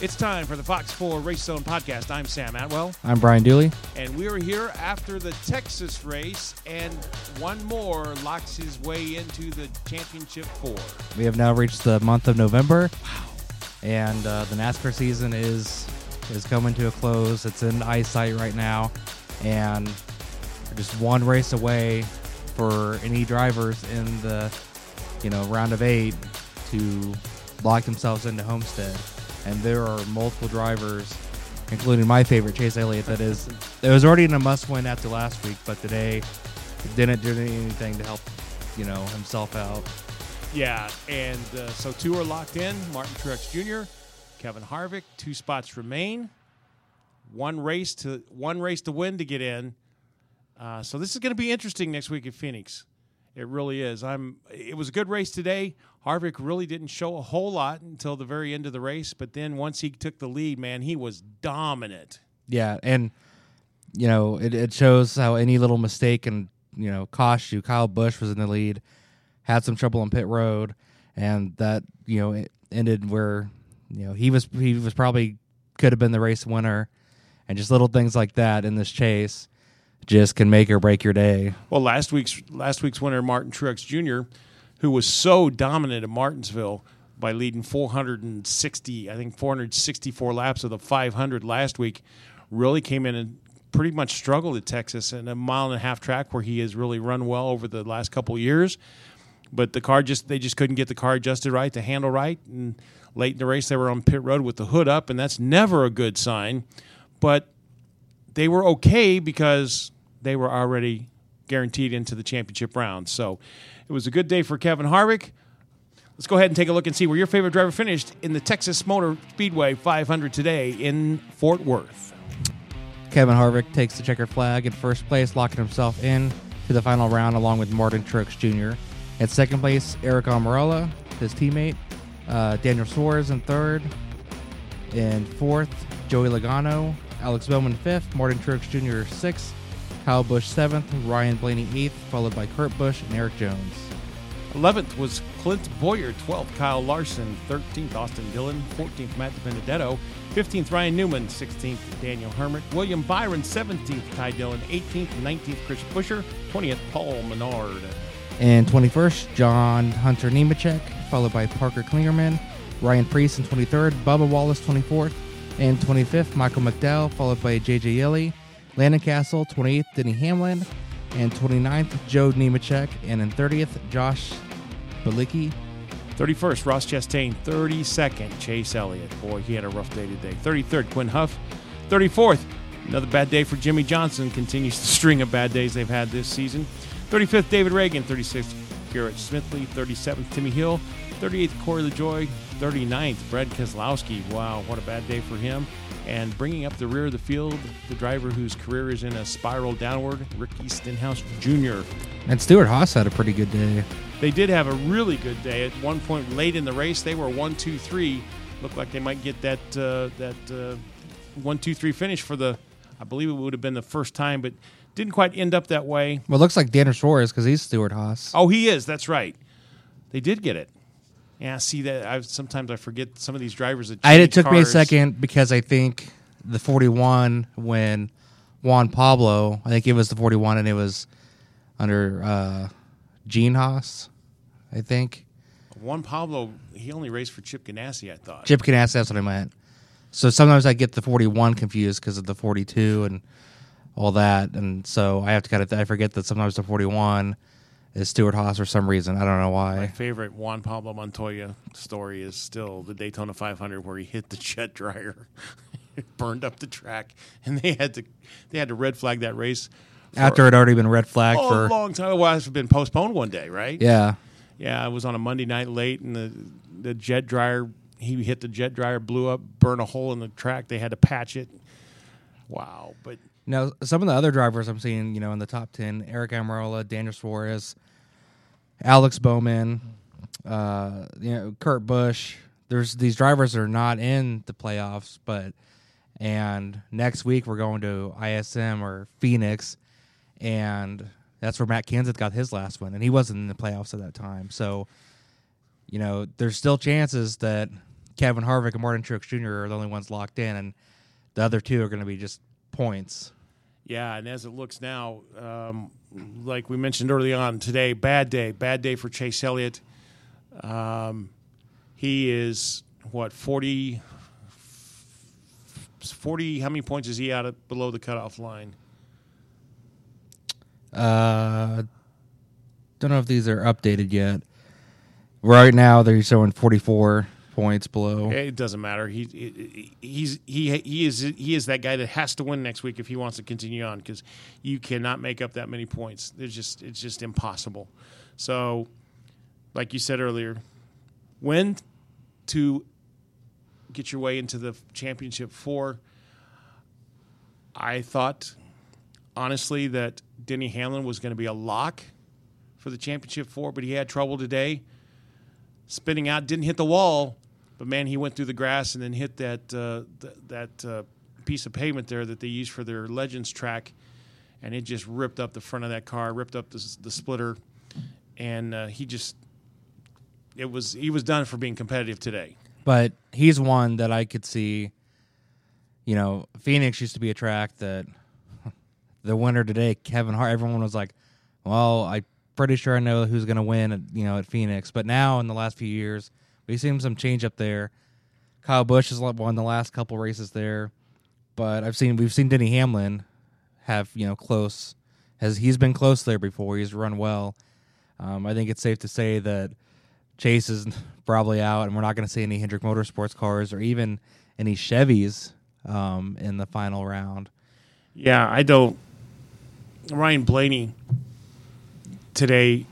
It's time for the Fox 4 Race Zone podcast. I'm Sam Atwell, I'm Brian Dooley. and we are here after the Texas race, and one more locks his way into the championship four. We have now reached the month of November, Wow. and uh, the NASCAR season is is coming to a close. It's in eyesight right now, and we're just one race away for any drivers in the you know round of eight to lock themselves into Homestead. And there are multiple drivers, including my favorite Chase Elliott. That is, it was already in a must-win after last week, but today didn't do anything to help you know himself out. Yeah, and uh, so two are locked in Martin Truex Jr., Kevin Harvick. Two spots remain. One race to one race to win to get in. Uh, so this is going to be interesting next week at Phoenix. It really is. I'm. It was a good race today. Harvick really didn't show a whole lot until the very end of the race, but then once he took the lead, man, he was dominant. Yeah, and you know it, it shows how any little mistake can you know cost you. Kyle Busch was in the lead, had some trouble on pit road, and that you know it ended where you know he was he was probably could have been the race winner, and just little things like that in this chase just can make or break your day. Well, last week's last week's winner, Martin Truex Jr., who was so dominant at Martinsville by leading 460, I think 464 laps of the 500 last week, really came in and pretty much struggled at Texas in a mile and a half track where he has really run well over the last couple years. But the car just they just couldn't get the car adjusted right, the handle right, and late in the race they were on pit road with the hood up, and that's never a good sign. But they were okay because they were already guaranteed into the championship round. So it was a good day for Kevin Harvick. Let's go ahead and take a look and see where your favorite driver finished in the Texas Motor Speedway 500 today in Fort Worth. Kevin Harvick takes the checker flag in first place, locking himself in to the final round along with Martin Truex Jr. At second place, Aric Almirola, his teammate. Uh, Daniel Suarez in third. and fourth, Joey Logano. Alex Bowman fifth. Martin Truex Jr. sixth. Kyle Busch seventh. Ryan Blaney eighth, followed by Kurt Busch and Erik Jones. 11th was Clint Bowyer, 12th Kyle Larson, 13th Austin Dillon, 14th Matt Benedetto, 15th Ryan Newman, 16th Daniel Hemric, William Byron, 17th Ty Dillon, 18th and 19th Chris Buescher, 20th Paul Menard. And 21st, John Hunter Nemechek, followed by Parker Kligerman, Ryan Preece in 23rd, Bubba Wallace 24th, and 25th, Michael McDowell, followed by JJ Yeley, Landon Cassill 28th, Denny Hamlin, and 29th, Joe Nemechek, and in 30th, Josh Bilicki. 31st, Ross Chastain. 32nd, Chase Elliott. Boy, he had a rough day today. 33rd, Quin Houff. 34th, another bad day for Jimmie Johnson. Continues the string of bad days they've had this season. 35th, David Ragan. 36th, Garrett Smithley. 37th, Timmy Hill. 38th, Corey LaJoie. 39th, Brad Keselowski. Wow, what a bad day for him. And bringing up the rear of the field, the driver whose career is in a spiral downward, Ricky Stenhouse Jr. And Stewart-Haas had a pretty good day. They did have a really good day. At one point late in the race, they were one, two, three. Looked like they might get that uh, that uh, one, two, three finish for the. I believe it would have been the first time, but didn't quite end up that way. Well, it looks like Daniel Suarez because he's Stewart-Haas. Oh, he is. That's right. They did get it. Yeah, see that. I sometimes I forget some of these drivers. That I, it took me a second because I think the 41 when Juan Pablo, I think it was the 41 and it was under uh, Gene Haas, I think. Juan Pablo, he only raced for Chip Ganassi. I thought. Chip Ganassi, that's what I meant. So sometimes I get the 41 confused because of the 42 and all that. And so I have to kind of, I forget that sometimes the 41 is Stewart-Haas for some reason. I don't know why. My favorite Juan Pablo Montoya story is still the Daytona 500 where he hit the jet dryer, it burned up the track, and they had to they had to red flag that race After it had already been red flagged a for a long time. Well, it's been postponed one day, right? yeah. Yeah, it was on a Monday night late, and the the jet dryer he hit the jet dryer, blew up, burned a hole in the track. They had to patch it. Wow, but Now, some of the other drivers I'm seeing, you know, in the top 10, Aric Almirola, Daniel Suarez, Alex Bowman, uh, you know, Kurt Busch. There's these drivers are not in the playoffs, but and next week we're going to ISM or Phoenix, and that's where Matt Kenseth got his last one, and he wasn't in the playoffs at that time. So, you know, there's still chances that Kevin Harvick and Martin Truex Jr. are the only ones locked in, and the other two are going to be just points. Yeah, and as it looks now, um, like we mentioned early on today, bad day, bad day for Chase Elliott. Um, he is what 40, 40 How many points is he out at below the cutoff line? Uh, don't know if these are updated yet. Right now, they're showing 44 points below. It doesn't matter. He, he he's he he is he is that guy that has to win next week if he wants to continue on because you cannot make up that many points. There's just it's just impossible. So, like you said earlier, when to get your way into the championship four. I thought honestly that Denny Hamlin was going to be a lock for the championship four, but he had trouble today spinning out, didn't hit the wall, but man, he went through the grass and then hit that uh, th- that uh, piece of pavement there that they use for their Legends track, and it just ripped up the front of that car, ripped up the, the splitter, and uh, he just it was he was done for being competitive today. But he's one that I could see. You know, Phoenix used to be a track that the winner today, Kevin Hart. Everyone was like, "Well, I'm pretty sure I know who's going to win." You know, at Phoenix. But now, in the last few years, we've seen some change up there. Kyle Busch has won the last couple races there, but I've seen we've seen Denny Hamlin have you know close has he's been close there before. He's run well. Um, I think it's safe to say that Chase is probably out, and we're not going to see any Hendrick Motorsports cars or even any Chevys um, in the final round. Yeah, I don't. Ryan Blaney today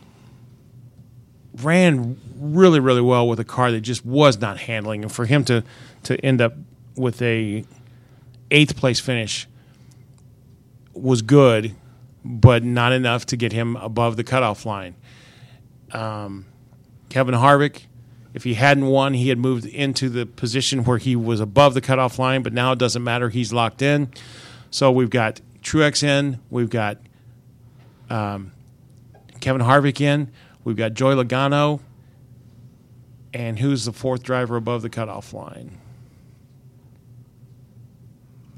ran really, really well with a car that just was not handling, and for him to to end up with a eighth place finish was good, but not enough to get him above the cutoff line. Um, Kevin Harvick, if he hadn't won, he had moved into the position where he was above the cutoff line, but now it doesn't matter. He's locked in. So we've got Truex in, we've got um, Kevin Harvick in, we've got Joey Logano, and who's the fourth driver above the cutoff line?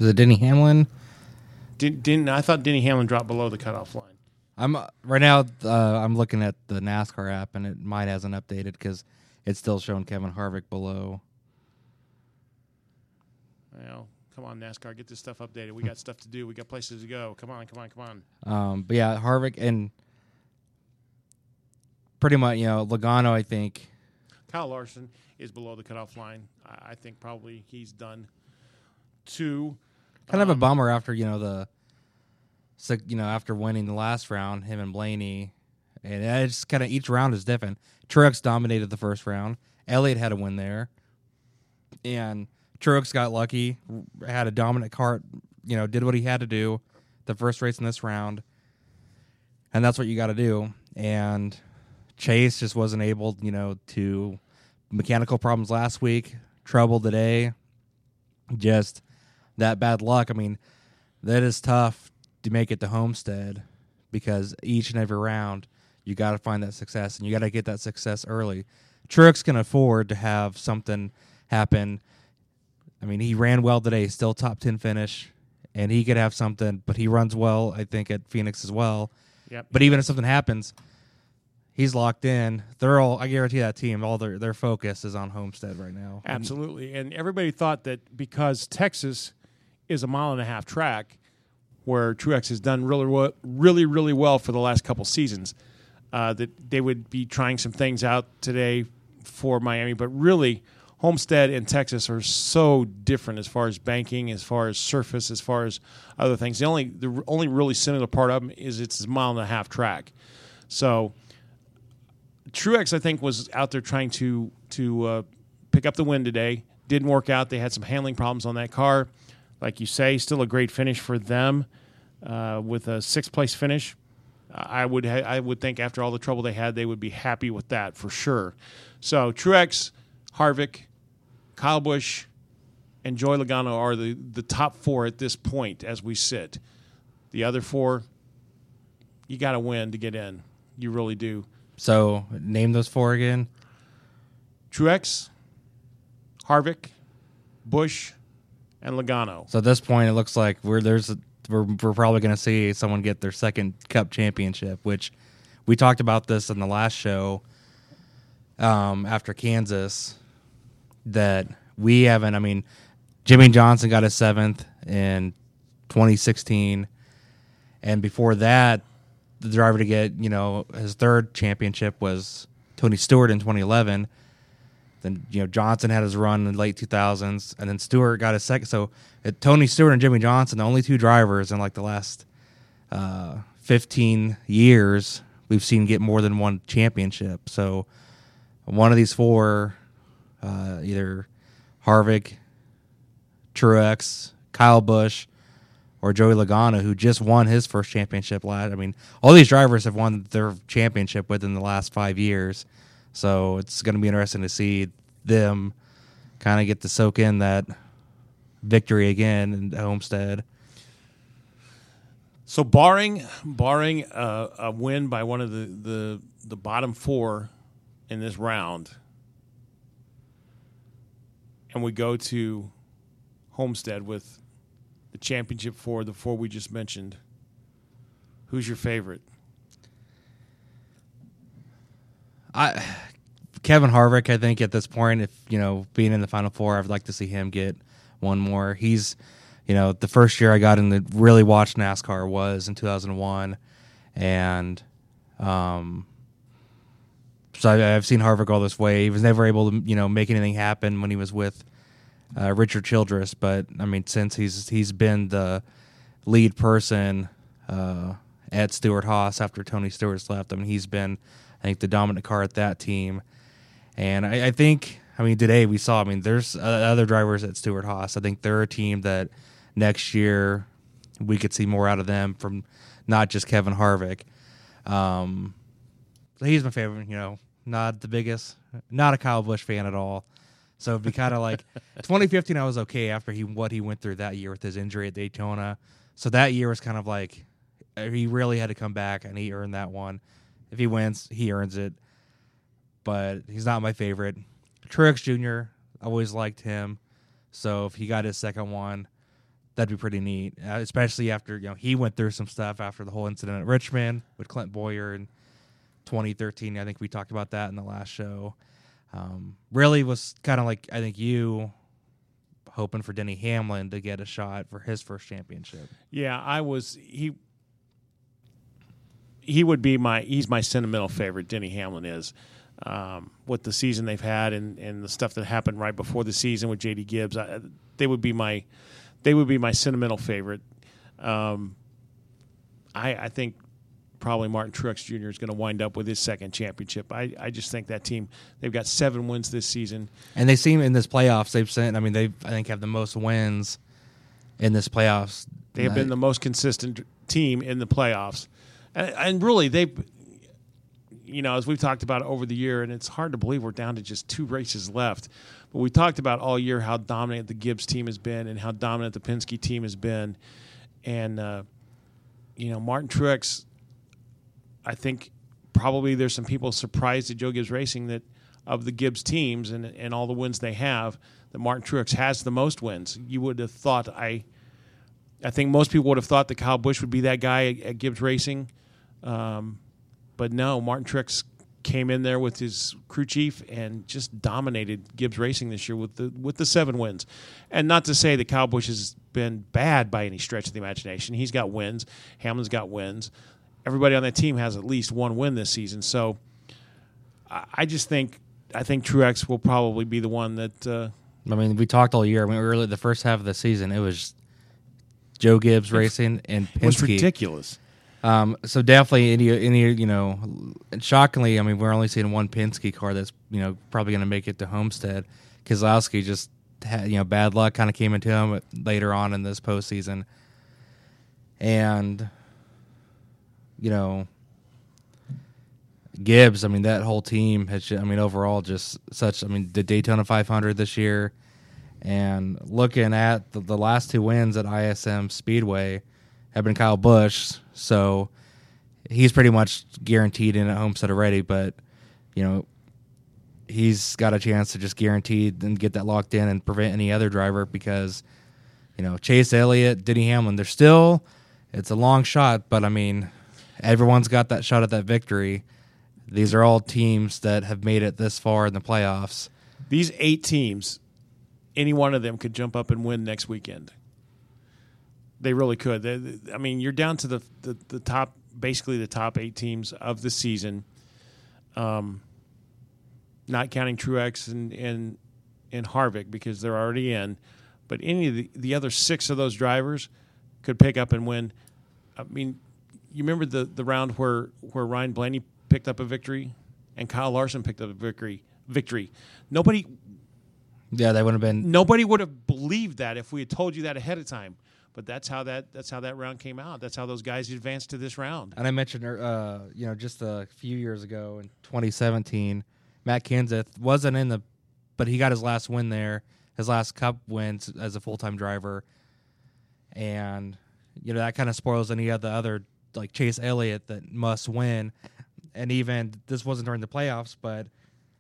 Is it Denny Hamlin? Didn't, didn't I thought Denny Hamlin dropped below the cutoff line? I'm uh, right now. Uh, I'm looking at the NASCAR app, and it might hasn't updated because it's still showing Kevin Harvick below. Well, come on, NASCAR, get this stuff updated. We got stuff to do. We got places to go. Come on, come on, come on. Um, but yeah, Harvick and pretty much, you know, Logano. I think Kyle Larson is below the cutoff line. I, I think probably he's done. Two, kind of a Um, bummer after you know the, so, you know, after winning the last round, him and Blaney, and it's kind of each round is different. Truex dominated the first round. Elliott had a win there, and Truex got lucky, had a dominant cart, you know, did what he had to do, the first race in this round, and that's what you got to do. And Chase just wasn't able, you know, to mechanical problems last week, trouble today, just that bad luck. I mean, that is tough to make it to Homestead because each and every round you got to find that success and you got to get that success early. Truex can afford to have something happen. I mean, he ran well today, still top 10 finish, and he could have something, but he runs well, I think, at Phoenix as well. Yep. But even if something happens, he's locked in. They're all, I guarantee that team, all their, their focus is on Homestead right now. Absolutely. And everybody thought that because Texas is a mile and a half track where Truex has done really, really, really well for the last couple seasons, uh, that they would be trying some things out today for Miami, but really. Homestead and Texas are so different as far as banking, as far as surface, as far as other things. The only the only really similar part of them is it's a mile and a half track. So Truex, I think, was out there trying to to uh, pick up the win today. Didn't work out. They had some handling problems on that car. Like you say, still a great finish for them uh, with a sixth place finish. I would ha- I would think after all the trouble they had, they would be happy with that for sure. So Truex, Harvick, Kyle Busch, and Joey Logano are the, the top four at this point as we sit. The other four, you got to win to get in. You really do. So name those four again. Truex, Harvick, Busch, and Logano. So at this point, it looks like we're there's a, we're we're probably going to see someone get their second Cup championship, which we talked about this in the last show um, after Kansas that we haven't. I mean, Jimmie Johnson got his seventh in 2016, and before that, the driver to get you know his third championship was Tony Stewart in 2011. Then you know Johnson had his run in the late 2000s, and then Stewart got his second. So Tony Stewart and Jimmie Johnson, the only two drivers in like the last uh, 15 years we've seen get more than one championship. So one of these four, uh, either Harvick, Truex, Kyle Busch, or Joey Logano, who just won his first championship last. I mean, all these drivers have won their championship within the last five years. So it's going to be interesting to see them kind of get to soak in that victory again in Homestead. So barring barring a, a win by one of the, the the bottom four in this round, and we go to Homestead with the championship for the four we just mentioned, who's your favorite? I Kevin Harvick, I think at this point, if you know being in the final four, I'd like to see him get one more. He's, you know, the first year I got in to really watch NASCAR was in 2001, and um, so I, I've seen Harvick all this way. He was never able to, you know, make anything happen when he was with uh, Richard Childress, but I mean, since he's he's been the lead person uh, at Stewart Haas after Tony Stewart's left, I mean, he's been, I think, the dominant car at that team. And I, I think, I mean, today we saw, I mean, there's uh, other drivers at Stewart Haas. I think they're a team that next year we could see more out of them from not just Kevin Harvick. Um, he's my favorite, you know, not the biggest, not a Kyle Busch fan at all. So it'd be kind of like 2015. I was okay after he what he went through that year with his injury at Daytona. So that year was kind of like uh, he really had to come back and he earned that one. If he wins, he earns it. But he's not my favorite. Truex Jr. I always liked him. So if he got his second one, that'd be pretty neat. Uh, especially after you know he went through some stuff after the whole incident at Richmond with Clint Bowyer in 2013. I think we talked about that in the last show. Um, really was kind of like I think you hoping for Denny Hamlin to get a shot for his first championship. Yeah, I was he. He would be my he's my sentimental favorite. Denny Hamlin is um, with the season they've had and, and the stuff that happened right before the season with J.D. Gibbs. I, they would be my they would be my sentimental favorite. Um, I, I think probably Martin Truex Jr. is going to wind up with his second championship. I, I just think that team they've got seven wins this season, and they seem in this playoffs they've sent. I mean, they I think have the most wins in this playoffs. They have been the most consistent team in the playoffs, and, and really they've. You know, as we've talked about over the year, and it's hard to believe we're down to just two races left. But we talked about all year how dominant the Gibbs team has been and how dominant the Penske team has been. And, uh, you know, Martin Truex I think probably there's some people surprised at Joe Gibbs Racing that of the Gibbs teams and and all the wins they have, that Martin Truex has the most wins. You would have thought I. I think most people would have thought that Kyle Busch would be that guy at Gibbs Racing, um, but no, Martin Truex came in there with his crew chief and just dominated Gibbs Racing this year with the with the seven wins. And not to say that Kyle Busch has been bad by any stretch of the imagination. He's got wins. Hamlin's got wins everybody on that team has at least one win this season. So I, just think I think Truex will probably be the one that. Uh, I mean, we talked all year. I mean, early the first half of the season, it was Joe Gibbs racing and it was Penske. ridiculous. Um, so definitely, any, any you know, shockingly, I mean, we're only seeing one Penske car that's you know probably going to make it to Homestead. Keselowski just had you know bad luck, kind of came into him later on in this postseason, and you know, Gibbs. I mean, that whole team has. I mean, overall, just such. I mean, the Daytona 500 this year, and looking at the, the last two wins at ISM Speedway have been Kyle Busch, so he's pretty much guaranteed in at Homestead already. But you know, he's got a chance to just guarantee and get that locked in and prevent any other driver because you know Chase Elliott, Denny Hamlin, they're still. It's a long shot, but I mean, everyone's got that shot at that victory. These are all teams that have made it this far in the playoffs. These eight teams, any one of them could jump up and win next weekend. They really could. They- they- I mean, you're down to the, the, the top, basically the top eight teams of the season. Um, not counting Truex and and and Harvick because they're already in, but any of the, the other six of those drivers could pick up and win. I mean, you remember the the round where where Ryan Blaney picked up a victory and Kyle Larson picked up a victory. Victory. Nobody Yeah, they would have been. nobody would have believed that if we had told you that ahead of time. But that's how that that's how that round came out. That's how those guys advanced to this round. And I mentioned, uh, you know, just a few years ago in 2017, Matt Kenseth wasn't in the, but he got his last win there, his last Cup wins as a full time driver, and you know that kind of spoils any of the other like Chase Elliott that must win, and even this wasn't during the playoffs, but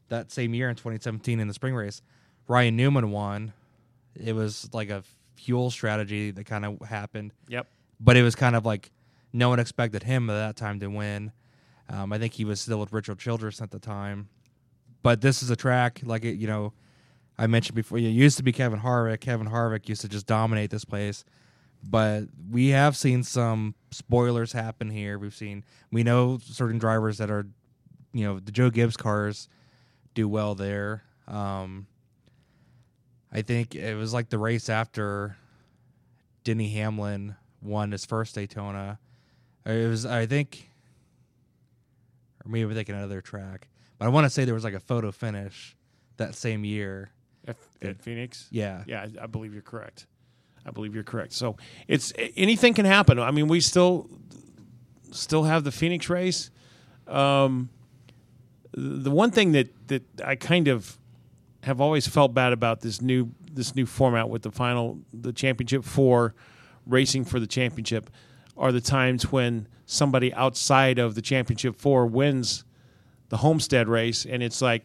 that same year in 2017 in the spring race, Ryan Newman won. It was like a fuel strategy that kind of happened Yep. but it was kind of like no one expected him at that time to win. Um, I think he was still with Richard Childress at the time. But this is a track like it, you know, I mentioned before. It used to be Kevin Harvick. Kevin Harvick used to just dominate this place, but we have seen some spoilers happen here. We've seen we know certain drivers that are, you know, the Joe Gibbs cars do well there. Um, I think it was like the race after Denny Hamlin won his first Daytona. It was, I think, or maybe thinking another track, but I want to say there was like a photo finish that same year. At, at Phoenix. Yeah. Yeah, I, I believe you're correct. I believe you're correct. So it's anything can happen. I mean, we still still have the Phoenix race. Um, the one thing that that I kind of have always felt bad about this new this new format with the final the championship four racing for the championship are the times when somebody outside of the championship four wins the homestead race and it's like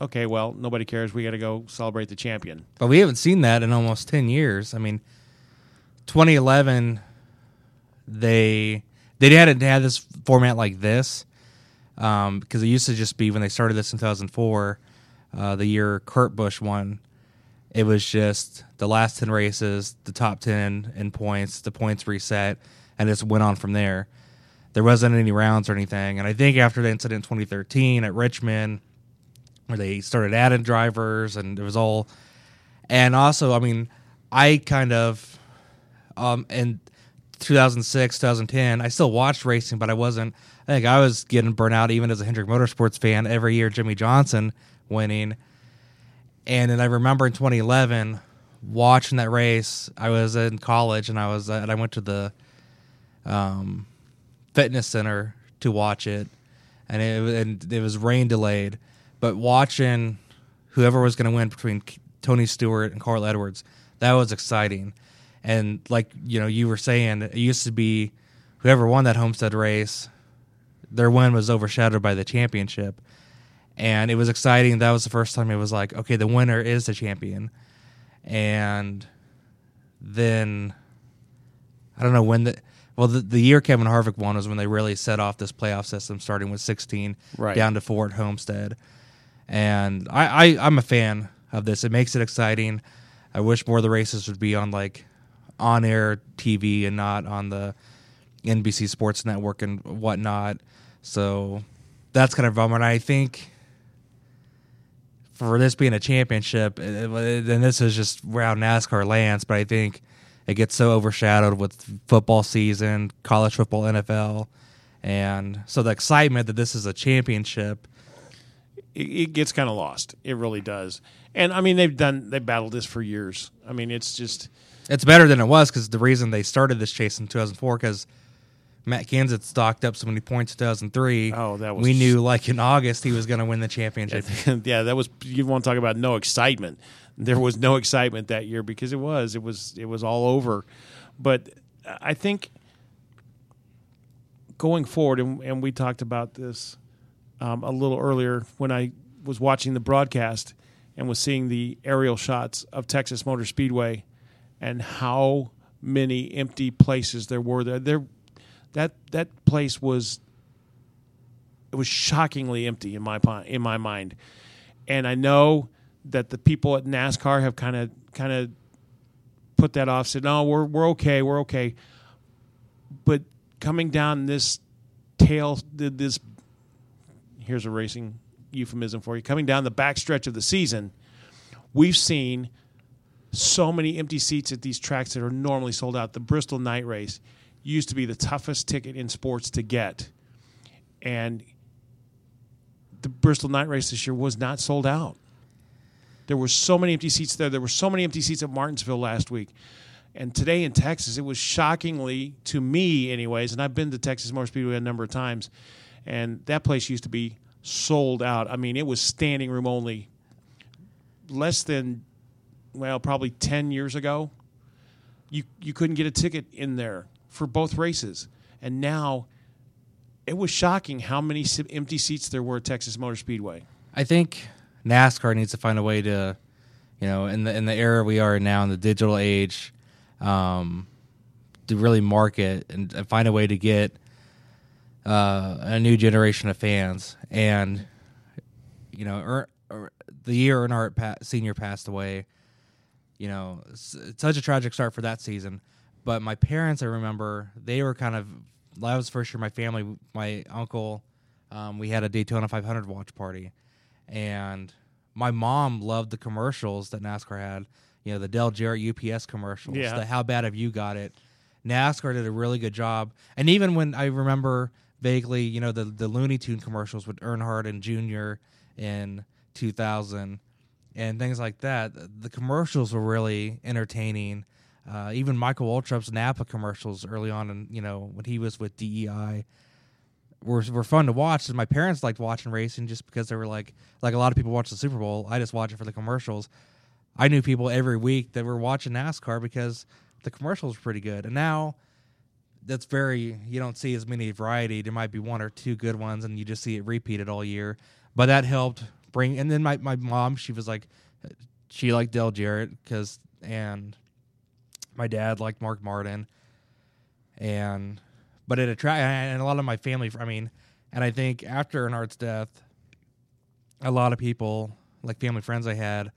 okay well nobody cares we got to go celebrate the champion But we haven't seen that in almost 10 years. I mean, 2011, they they hadn't had this format like this um, because it used to just be when they started this in 2004, uh, the year Kurt Busch won. It was just the last 10 races, the top 10 in points, the points reset, and just went on from there. There wasn't any rounds or anything. And I think after the incident in 2013 at Richmond, where they started adding drivers and it was all and also i mean i kind of um in 2006 2010 i still watched racing but i wasn't i think i was getting burnt out even as a hendrick motorsports fan every year jimmie johnson winning and then i remember in 2011 watching that race i was in college and i was and i went to the um fitness center to watch it and it, and it was rain delayed. But watching whoever was going to win between Tony Stewart and Carl Edwards, that was exciting. And like you know, you were saying, it used to be whoever won that Homestead race, their win was overshadowed by the championship, and it was exciting. That was the first time it was like, okay, the winner is the champion, and then I don't know when the well the, the year Kevin Harvick won was when they really set off this playoff system, starting with 16 Right. down to four at Homestead, and I, I I'm a fan of this. It makes it exciting. I wish more of the races would be on like on air TV and not on the NBC Sports Network and whatnot. So that's kind of bummer. And I think for this being a championship, and this is just where NASCAR lands, but I think it gets so overshadowed with football season, college football, NFL, and so the excitement that this is a championship, it, it gets kind of lost. It really does. And I mean, they've done they battled this for years. I mean, it's just it's better than it was because the reason they started this chase in 2004 because Matt Kenseth stocked up so many points in 2003. Oh, that was we knew like in August he was going to win the championship. yeah, that was you want to talk about no excitement. There was no excitement that year because it was it was it was all over. But I think going forward, and, and we talked about this um, a little earlier when I was watching the broadcast and was seeing the aerial shots of Texas Motor Speedway and how many empty places there were there. There that that place was it was shockingly empty in my in my mind, and I know that the people at NASCAR have kind of kind of put that off. Said, "No, we're we're okay, we're okay," but coming down this tail, this here's a racing euphemism for you. Coming down the backstretch of the season, we've seen so many empty seats at these tracks that are normally sold out. The Bristol Night Race used to be the toughest ticket in sports to get. And the Bristol Night Race this year was not sold out. There were so many empty seats there. There were so many empty seats at Martinsville last week. And today in Texas, it was shockingly, to me, anyways, and I've been to Texas Motor Speedway a number of times, and that place used to be sold out. I mean, it was standing room only. Less than, well, probably 10 years ago, you, you couldn't get a ticket in there for both races. And now it was shocking how many empty seats there were at Texas Motor Speedway. I think NASCAR needs to find a way to, you know, in the in the era we are now in the digital age, um, to really market and, and find a way to get uh, a new generation of fans. And you know, er, er, the year Earnhardt pa- Senior passed away, you know, such a tragic start for that season. But my parents, I remember, they were kind of. That was first year. My family, my uncle, um, we had a Daytona 500 watch party, and my mom loved the commercials that NASCAR had. You know, the Dale Jarrett UPS commercials. Yeah. The How bad have you got it? NASCAR did a really good job, and even when I remember vaguely, you know, the the Looney Tune commercials with Earnhardt and Junior in 2000 and things like that. The commercials were really entertaining uh, even Michael Waltrip's Napa commercials early on, and you know when he was with DEI, were were fun to watch. And my parents liked watching racing just because they were like like a lot of people watch the Super Bowl. I just watch it for the commercials. I knew people every week that were watching NASCAR because the commercials were pretty good. And now that's very you don't see as many variety. There might be one or two good ones, and you just see it repeated all year. But that helped bring. And then my my mom, she was like, she liked Dale Jarrett because and my dad liked Mark Martin, and but it attracted and a lot of my family. I mean, and I think after Earnhardt's death, a lot of people, like family friends I had,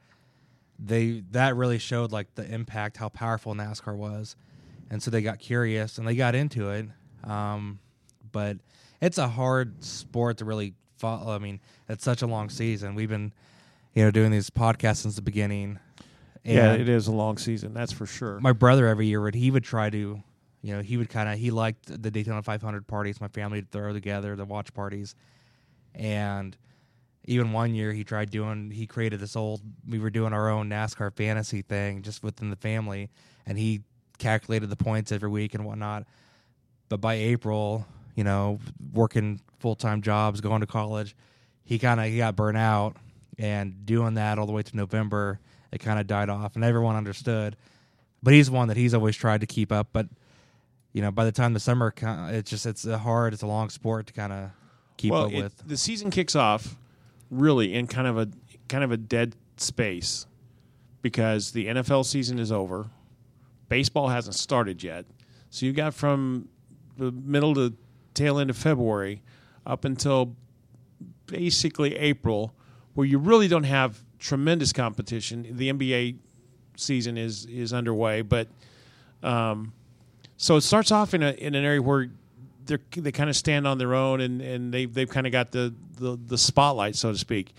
they that really showed like the impact, how powerful NASCAR was, and so they got curious and they got into it. Um, but it's a hard sport to really follow. I mean, it's such a long season. We've been, you know, doing these podcasts since the beginning yeah, it is a long season. That's for sure. My brother every year would he would try to, you know, he would kind of he liked the Daytona 500 parties. My family would throw together the watch parties, and even one year he tried doing he created this old we were doing our own NASCAR fantasy thing just within the family, and he calculated the points every week and whatnot. But by April, you know, working full time jobs, going to college, he kind of he got burnt out, and doing that all the way to November it kind of died off, and everyone understood. But he's one that he's always tried to keep up. But you know, by the time the summer, it's just it's a hard, it's a long sport to kind of keep well, up it, with. The season kicks off really in kind of a kind of a dead space because the NFL season is over. Baseball hasn't started yet. So you got from the middle to tail end of February up until basically April where you really don't have tremendous competition. The NBA season is is underway, but um, So it starts off in a in an area where they they kind of stand on their own and and they they've kind of got the, the the spotlight so to speak.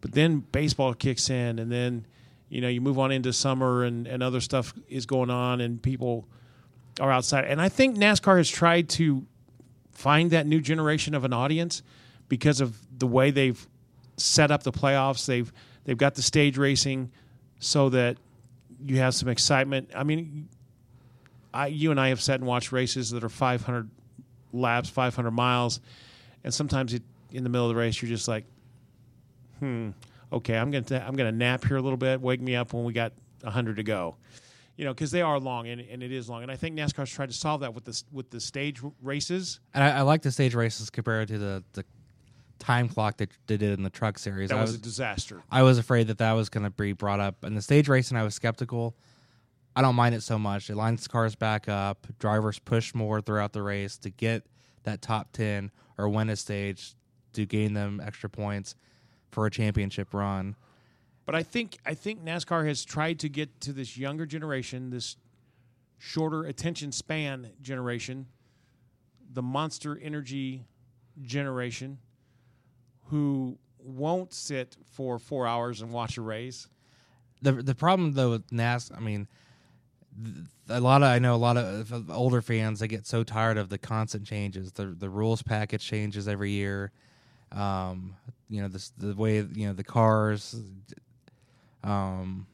But then baseball kicks in and then you know you move on into summer and and other stuff is going on and people are outside. And I think NASCAR has tried to find that new generation of an audience because of the way they've set up the playoffs. They've they've got the stage racing so that you have some excitement. I mean, I you and I have sat and watched races that are 500 laps, 500 miles, and sometimes it, in the middle of the race you're just like, hmm, okay, I'm gonna I'm gonna nap here a little bit. Wake me up when we got 100 to go you know, because they are long and, and it is long. And I think NASCAR's tried to solve that with the with the stage races. And I, I like the stage races compared to the, the time clock that they did in the truck series. That was, was a disaster. I was afraid that that was going to be brought up. And the stage racing, I was skeptical. I don't mind it so much. It lines cars back up. Drivers push more throughout the race to get that top 10 or win a stage to gain them extra points for a championship run. But I think I think NASCAR has tried to get to this younger generation, this shorter attention span generation, the monster energy generation, who won't sit for four hours and watch a race. The the problem though with NAS, I mean, a lot of I know a lot of older fans they get so tired of the constant changes. The the rules package changes every year. Um, you know the the way you know the cars. Um,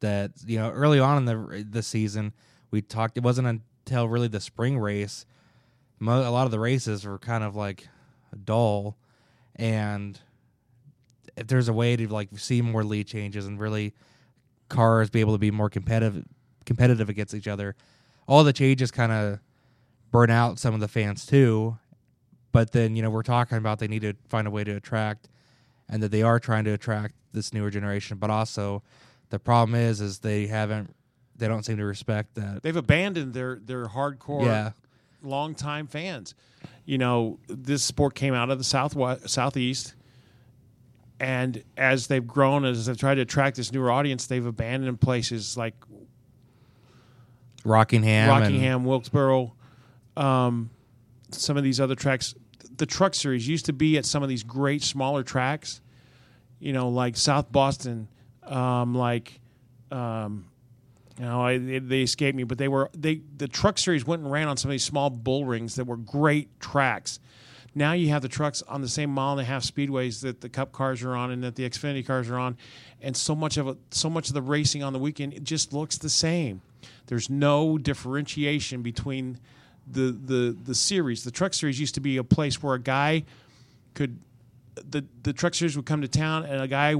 that you know early on in the the season we talked. It wasn't until really the spring race. Mo- a lot of the races were kind of like dull, and if there's a way to like see more lead changes and really cars be able to be more competitive competitive against each other, all the changes kind of burn out some of the fans too. But then you know we're talking about they need to find a way to attract, and that they are trying to attract this newer generation. But also, the problem is is they haven't they don't seem to respect that. They've abandoned their their hardcore, Yeah. longtime fans. You know, this sport came out of the southwest, southeast, and as they've grown, as they've tried to attract this newer audience, they've abandoned places like Rockingham, and- Rockingham, Wilkesboro, um, some of these other tracks. The Truck Series used to be at some of these great smaller tracks, you know, like South Boston, um, like, um, you know, I, they, they escaped me, but they were they the Truck Series went and ran on some of these small bull rings that were great tracks. Now you have the trucks on the same mile and a half speedways that the Cup cars are on and that the Xfinity cars are on, and so much of it, so much of the racing on the weekend it just looks the same. There's no differentiation between the the the series. The Truck Series used to be a place where a guy could the the Truck Series would come to town and a guy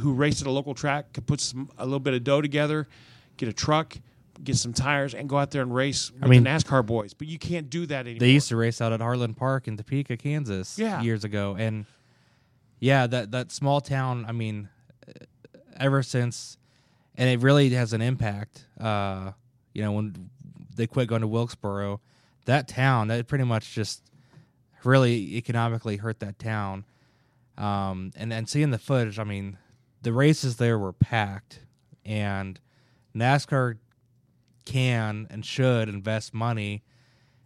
who raced at a local track could put some a little bit of dough together, get a truck, get some tires, and go out there and race with mean- the NASCAR boys. But you can't do that anymore. They used to race out at Heartland Park in Topeka, Kansas, Yeah. years ago, and yeah, that that small town. I mean, ever since, and it really has an impact. Uh, you know, when they quit going to Wilkesboro, that town that pretty much just really economically hurt that town. Um, and and seeing the footage, I mean, the races there were packed, and NASCAR can and should invest money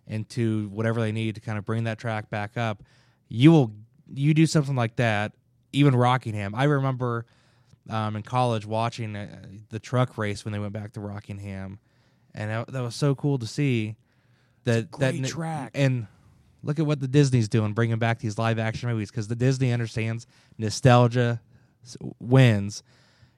into whatever they need to kind of bring that track back up. You will you do something like that, even Rockingham. I remember um, in college watching uh, the truck race when they went back to Rockingham, and that, that was so cool to see. That that track. and look at what the Disney's doing, bringing back these live action movies because the Disney understands nostalgia wins.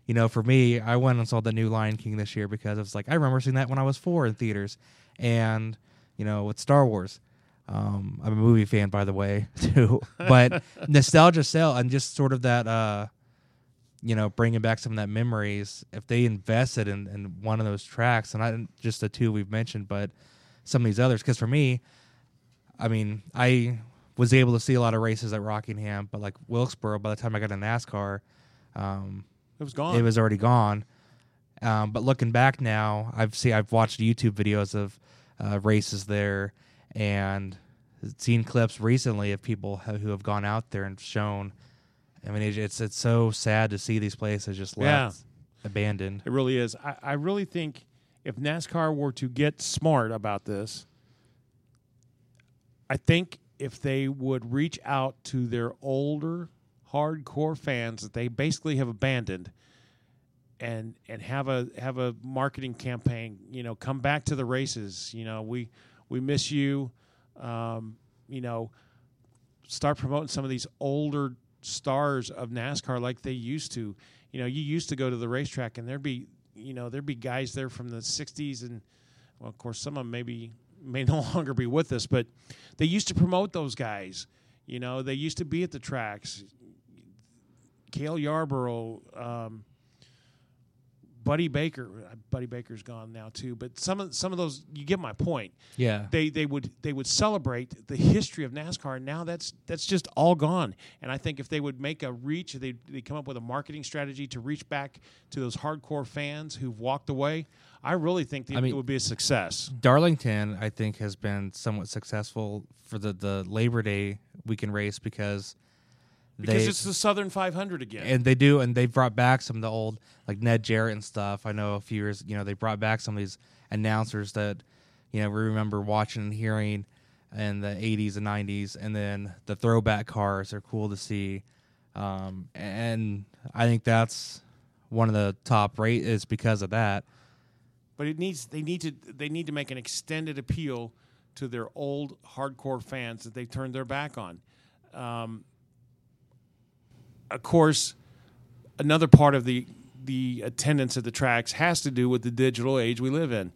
You know, for me, I went and saw the new Lion King this year because it was like I remember seeing that when I was four in theaters, and you know, with Star Wars. Um, I'm a movie fan, by the way, too. But nostalgia sell and just sort of that, uh, you know, bringing back some of that memories. If they invested in, in one of those tracks, and not just the two we've mentioned, but some of these others, because for me, I mean, I was able to see a lot of races at Rockingham, but like Wilkesboro, by the time I got to NASCAR, um, it was gone. it was already gone. Um, but looking back now, I've seen I've watched YouTube videos of uh, races there and seen clips recently of people who have gone out there and shown. I mean, it's it's so sad to see these places just left Yeah. abandoned. It really is. I, I really think if NASCAR were to get smart about this, I think if they would reach out to their older hardcore fans that they basically have abandoned and and have a have a marketing campaign, you know, come back to the races, you know, we we miss you. Um, you know, start promoting some of these older stars of NASCAR like they used to. You know, you used to go to the racetrack and there'd be, you know, there'd be guys there from the 60s and well, of course some of them maybe may no longer be with us, but they used to promote those guys. You know, they used to be at the tracks. Cale Yarborough, um, Buddy Baker. uh, Buddy Baker's gone now too, but some of some of those you get my point. Yeah. They they would they would celebrate the history of NASCAR. And now that's that's just all gone. And I think if they would make a reach, they they come up with a marketing strategy to reach back to those hardcore fans who've walked away. I really think that I mean- it would be a success. Darlington, I think, has been somewhat successful for the, the Labor Day weekend race because Because they it's the Southern 500 again. and they do, and they've brought back some of the old like Ned Jarrett and stuff. I know a few years, you know, they brought back some of these announcers that you know we remember watching and hearing in the '80s and '90s, and then the throwback cars are cool to see. Um, and I think that's one of the top rate is because of that. but it needs they need to they need to make an extended appeal to their old hardcore fans that they turned their back on. Um, of course, another part of the the attendance at the tracks has to do with the digital age we live in.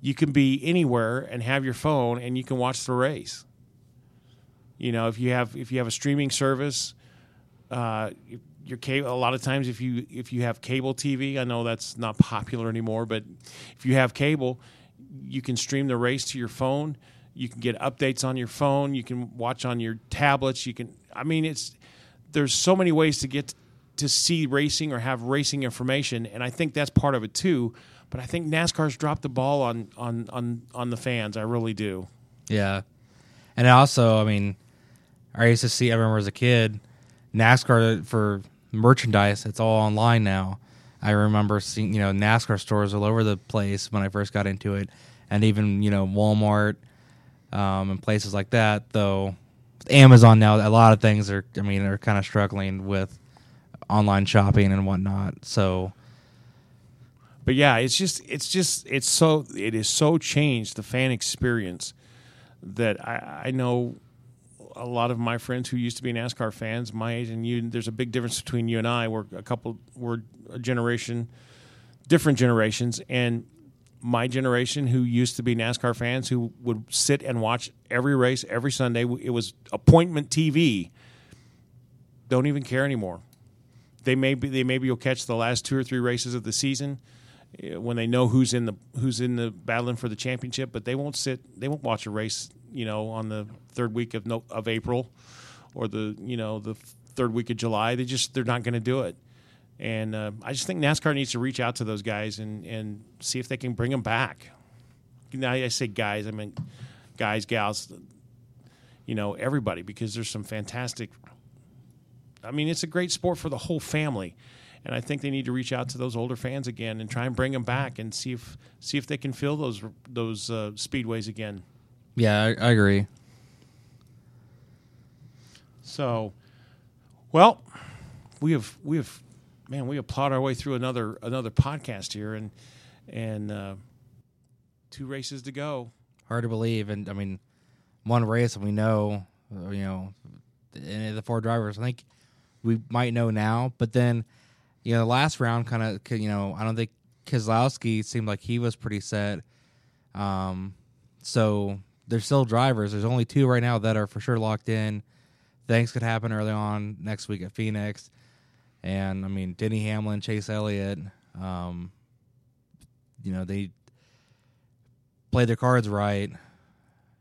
You can be anywhere and have your phone, and you can watch the race. You know, if you have if you have a streaming service, uh, your cable. A lot of times, if you if you have cable TV, I know that's not popular anymore, but if you have cable, you can stream the race to your phone. You can get updates on your phone. You can watch on your tablets. You can. I mean, it's there's so many ways to get to see racing or have racing information, and I think that's part of it too. But I think NASCAR's dropped the ball on on on on the fans. I really do. Yeah, and also, I mean, I used to see. I remember as a kid, NASCAR for merchandise. It's all online now. I remember seeing you know NASCAR stores all over the place when I first got into it, and even you know Walmart um, and places like that. Though Amazon now, a lot of things are. I mean, are kind of struggling with online shopping and whatnot. So but yeah, it's just it's just it's so it is so changed the fan experience that I, I know a lot of my friends who used to be NASCAR fans, my age and you. There's a big difference between you and I. We're a couple. We're a generation, different generations, and my generation who used to be NASCAR fans who would sit and watch every race every Sunday. It was appointment TV. Don't even care anymore. They may be, they maybe will catch the last two or three races of the season uh, when they know who's in the who's in the battling for the championship, but they won't sit they won't watch a race, you know, on the third week of no, of April or the you know the third week of July. They just they're not going to do it. And uh, I just think NASCAR needs to reach out to those guys and, and see if they can bring them back. Now I say guys, I mean guys, gals, you know, everybody because there's some fantastic. I mean, it's a great sport for the whole family, and I think they need to reach out to those older fans again and try and bring them back and see if see if they can fill those those uh, speedways again. yeah, I, I agree. So, well, we have we have man, we plowed our way through another another podcast here, and and uh, two races to go. hard to believe. And I mean, one race, and we know, uh, you know, any of the four drivers. I think we might know now, but then, you know, the last round kind of, you know, I don't think Keselowski seemed like he was pretty set. Um, so there's still drivers. There's only two right now that are for sure locked in. Things could happen early on next week at Phoenix. And I mean, Denny Hamlin, Chase Elliott, um, you know, they play their cards right.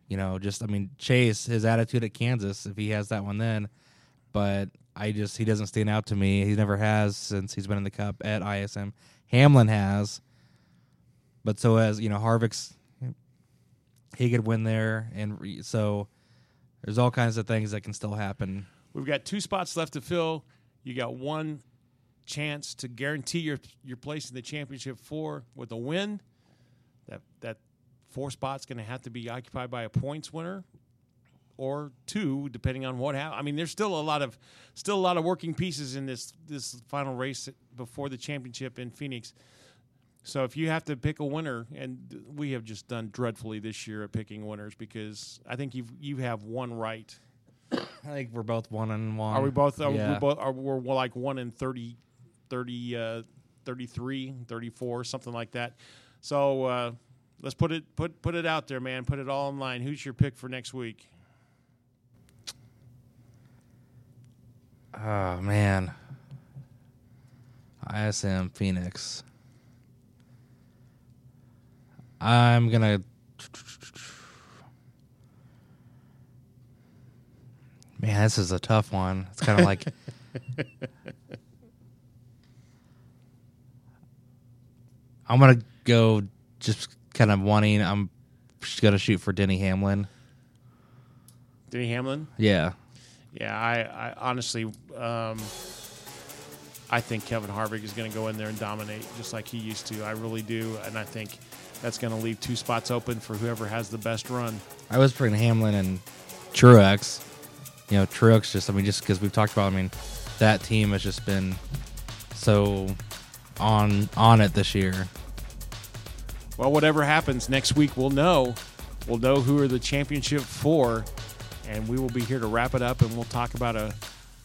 You know, just I mean, Chase, his attitude at Kansas, if he has that one then, but I just he doesn't stand out to me. He never has since he's been in the cup at ISM. Hamlin has, but so as, you know Harvick's. He could win there, and re- so there's all kinds of things that can still happen. We've got two spots left to fill. You got one chance to guarantee your your place in the championship four with a win. that that four spot's going to have to be occupied by a points winner or two, depending on what happens. I mean, there's still a lot of still a lot of working pieces in this this final race before the championship in Phoenix. So if you have to pick a winner, and we have just done dreadfully this year at picking winners because I think you you have one right. I think we're both one and one. Are we both? Are yeah. we both? Are we're like one in 30, 30, uh, 33, 34, something like that. So uh, let's put it put put it out there, man. Put it all online. Who's your pick for next week? Oh man, ISM Phoenix. I'm gonna. Man, this is a tough one. It's kind of like. I'm gonna go just kind of wanting. I'm just gonna shoot for Denny Hamlin. Denny Hamlin. Yeah. Yeah, I, I honestly, um, I think Kevin Harvick is going to go in there and dominate just like he used to. I really do, and I think that's going to leave two spots open for whoever has the best run. I was putting Hamlin and Truex. You know, Truex just, I mean, just because we've talked about, I mean, that team has just been so on on it this year. Well, whatever happens next week, we'll know. We'll know who are the championship for, and we will be here to wrap it up. And we'll talk about a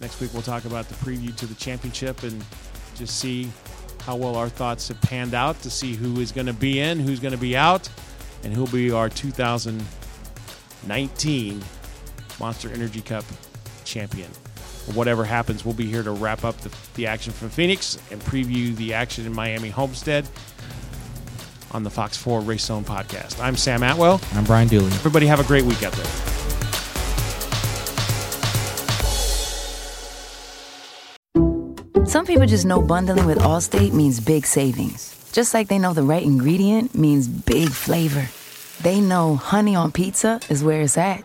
next week. We'll talk about the preview to the championship and just see how well our thoughts have panned out to see who is going to be in, who's going to be out, and who'll be our 2019 Monster Energy Cup champion. Whatever happens, we'll be here to wrap up the, the action from Phoenix and preview the action in Miami Homestead on the Fox 4 Race Zone podcast. I'm Sam Atwell. I'm Brian Dooley. Everybody have a great week out there. Some people just know bundling with Allstate means big savings. Just like they know the right ingredient means big flavor. They know honey on pizza is where it's at,